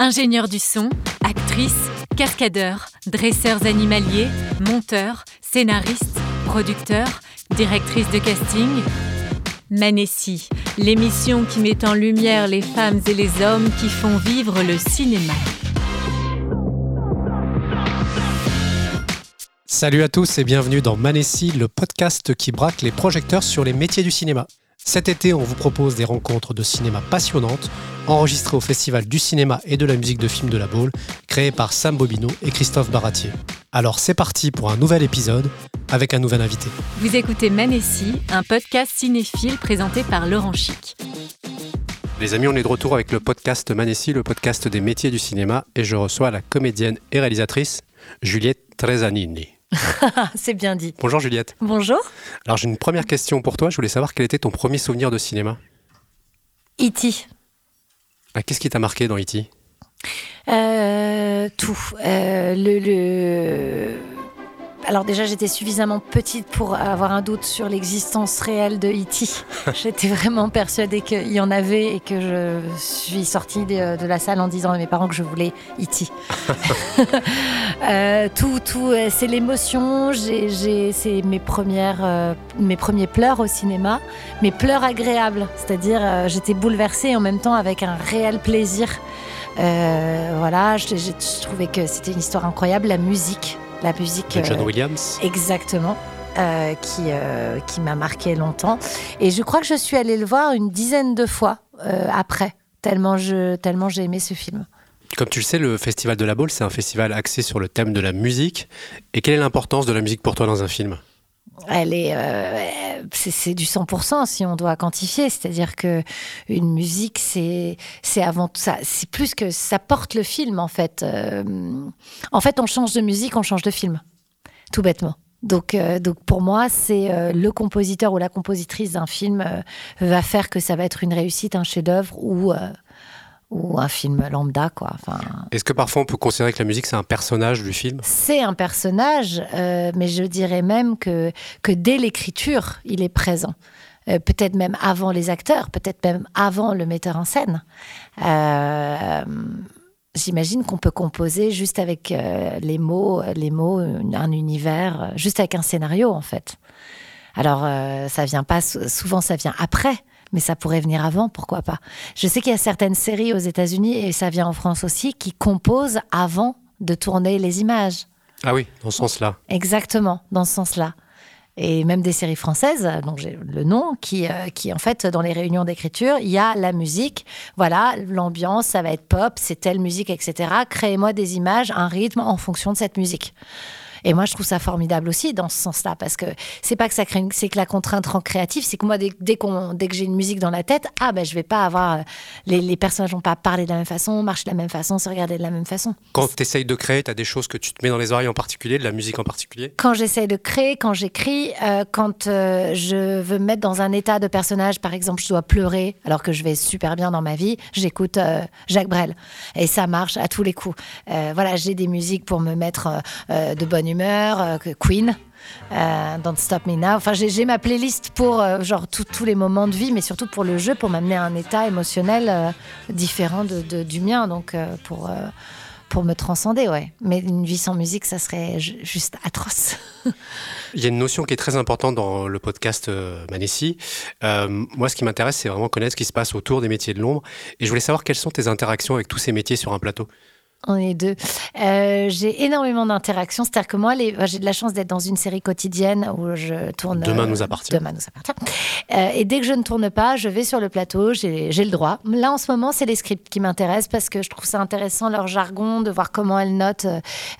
Ingénieurs du son, actrices, cascadeurs, dresseurs animaliers, monteurs, scénaristes, producteurs, directrices de casting. Manessi, l'émission qui met en lumière les femmes et les hommes qui font vivre le cinéma. Salut à tous et bienvenue dans Manessi, le podcast qui braque les projecteurs sur les métiers du cinéma. Cet été, on vous propose des rencontres de cinéma passionnantes, enregistrées au Festival du cinéma et de la musique de film de la Baule, créé par Sam Bobino et Christophe Baratier. Alors c'est parti pour un nouvel épisode avec un nouvel invité. Vous écoutez Manessi, un podcast cinéphile présenté par Laurent Chic. Les amis, on est de retour avec le podcast Manessi, le podcast des métiers du cinéma, et je reçois la comédienne et réalisatrice Juliette Tresanini. C'est bien dit. Bonjour Juliette. Bonjour. Alors j'ai une première question pour toi. Je voulais savoir quel était ton premier souvenir de cinéma. E.T. Ah, Qu'est-ce qui t'a marqué dans E.T. Euh, tout. Euh, le, le- Alors déjà, j'étais suffisamment petite pour avoir un doute sur l'existence réelle de E.T. j'étais vraiment persuadée qu'il y en avait et que je suis sortie de, la salle en disant à mes parents que je voulais E.T. Euh, tout, tout, euh, c'est l'émotion. C'est mes premières, euh, mes premiers pleurs au cinéma, mes pleurs agréables. C'est-à-dire, euh, j'étais bouleversée en même temps avec un réel plaisir. Voilà, je, je- je trouvais que c'était une histoire incroyable. La musique, la musique. de John euh, Williams Exactement. euh, qui, euh, qui m'a marqué longtemps. Et je crois que je suis allée le voir une dizaine de fois euh, après, tellement, je, tellement j'ai aimé ce film. Comme tu le sais, le Festival de la Baule, c'est un festival axé sur le thème de la musique. Et quelle est l'importance de la musique pour toi dans un film? Elle est, euh, c'est, du 100% si on doit quantifier. C'est-à-dire que une musique, c'est, c'est avant tout ça, c'est plus que ça porte le film en fait. Euh, en fait, on change de musique, on change de film, tout bêtement. Donc, euh, donc pour moi, c'est le compositeur ou la compositrice d'un film va faire que ça va être une réussite, un chef-d'œuvre ou ou un film lambda quoi. Enfin, Est-ce que parfois on peut considérer que la musique c'est un personnage du film? C'est un personnage, euh, mais je dirais même que, que dès l'écriture, il est présent. Euh, peut-être même avant les acteurs, peut-être même avant le metteur en scène. Euh, J'imagine qu'on peut composer juste avec les mots, les mots, un univers, juste avec un scénario en fait. Alors ça vient pas sou- souvent, ça vient après, mais ça pourrait venir avant, pourquoi pas. Je sais qu'il y a certaines séries aux États-Unis et ça vient en France aussi qui composent avant de tourner les images. Ah oui, dans ce sens-là. Exactement, dans ce sens-là. Et même des séries françaises, dont j'ai le nom, qui, euh, qui en fait, dans les réunions d'écriture, il y a la musique. Voilà, l'ambiance, ça va être pop, c'est telle musique, etc. Créez-moi des images, un rythme en fonction de cette musique. Et moi, je trouve ça formidable aussi dans ce sens-là, parce que c'est pas que ça crée, une- c'est que la contrainte rend créatif, c'est que moi, dès, dès, qu'on, dès que j'ai une musique dans la tête, ah ben, je vais pas avoir euh, les, les personnages vont pas parler de la même façon, marcher de la même façon, se regarder de la même façon. Quand tu essayes de créer, tu as des choses que tu te mets dans les oreilles en particulier, de la musique en particulier? Quand j'essaye de créer, quand j'écris, euh, quand euh, je veux me mettre dans un état de personnage, par exemple, je dois pleurer alors que je vais super bien dans ma vie, j'écoute euh, Jacques Brel et ça marche à tous les coups. Voilà, j'ai des musiques pour me mettre de bonne humeur, euh, que Queen. euh, Don't Stop Me Now. Enfin, j'ai ma playlist pour euh, genre tous les moments de vie, mais surtout pour le jeu, pour m'amener à un état émotionnel différent de, du mien, donc pour pour me transcender, ouais. Mais une vie sans musique, ça serait ju- juste atroce. Il y a une notion qui est très importante dans le podcast Manessi. Moi, ce qui m'intéresse, c'est vraiment connaître ce qui se passe autour des métiers de l'ombre. Et je voulais savoir quelles sont tes interactions avec tous ces métiers sur un plateau. On est deux. Euh, j'ai énormément d'interactions. C'est-à-dire que moi, les- euh, j'ai de la chance d'être dans une série quotidienne où je tourne. Demain euh, nous appartient. Demain nous appartient. Euh, et dès que je ne tourne pas, je vais sur le plateau. J'ai j'ai le droit. Là, en ce moment, c'est les scripts qui m'intéressent parce que je trouve ça intéressant leur jargon, de voir comment elles notent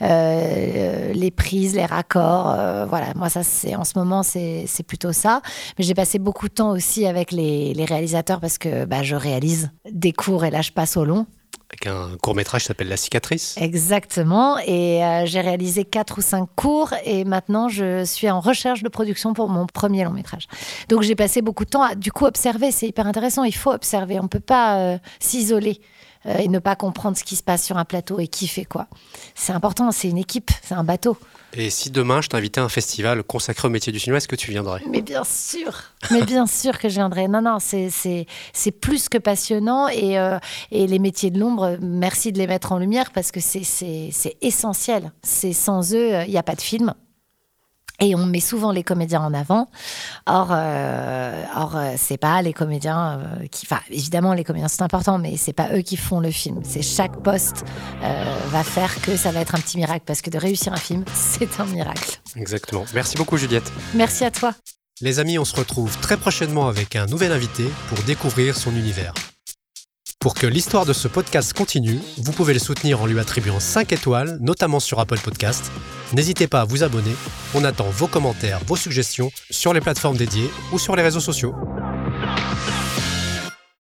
euh, les prises, les raccords. voilà. Moi, ça, c'est en ce moment, c'est c'est plutôt ça. Mais j'ai passé beaucoup de temps aussi avec les, les réalisateurs parce que bah, je réalise des cours et là, je passe au long. Avec un court métrage qui s'appelle La cicatrice. Exactement. Et euh, j'ai réalisé quatre ou cinq cours et maintenant je suis en recherche de production pour mon premier long métrage. Donc j'ai passé beaucoup de temps à du coup observer. C'est hyper intéressant. Il faut observer. On peut pas euh, s'isoler. Euh, et ne pas comprendre ce qui se passe sur un plateau et qui fait quoi. C'est important, c'est une équipe, c'est un bateau. Et si demain je t'invitais à un festival consacré au métier du cinéma, est-ce que tu viendrais? Mais bien sûr, mais bien sûr que je viendrais. Non, non, c'est plus que passionnant et, euh, et les métiers de l'ombre, merci de les mettre en lumière parce que c'est essentiel. C'est sans eux, il n'y a pas de film. Et on met souvent les comédiens en avant. Or, euh, or euh, c'est pas les comédiens euh, qui. Enfin, évidemment, les comédiens sont importants, mais c'est pas eux qui font le film. C'est chaque poste va faire que ça va être un petit miracle, parce que de réussir un film, c'est un miracle. Exactement. Merci beaucoup, Juliette. Merci à toi. Les amis, on se retrouve très prochainement avec un nouvel invité pour découvrir son univers. Pour que l'histoire de ce podcast continue, vous pouvez le soutenir en lui attribuant 5 étoiles, notamment sur Apple Podcast. N'hésitez pas à vous abonner. On attend vos commentaires, vos suggestions sur les plateformes dédiées ou sur les réseaux sociaux.